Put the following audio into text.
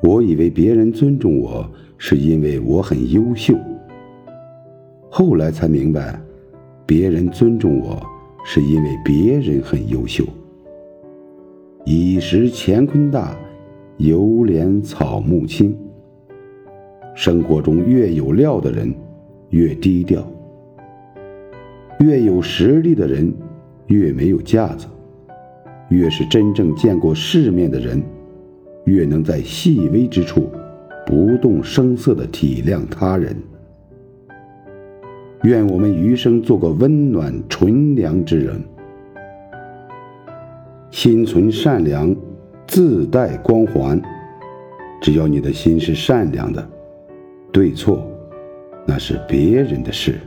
我以为别人尊重我是因为我很优秀，后来才明白，别人尊重我是因为别人很优秀。已识乾坤大，犹怜草木青。生活中越有料的人，越低调；越有实力的人，越没有架子。越是真正见过世面的人，越能在细微之处不动声色地体谅他人。愿我们余生做个温暖纯良之人，心存善良，自带光环。只要你的心是善良的，对错那是别人的事。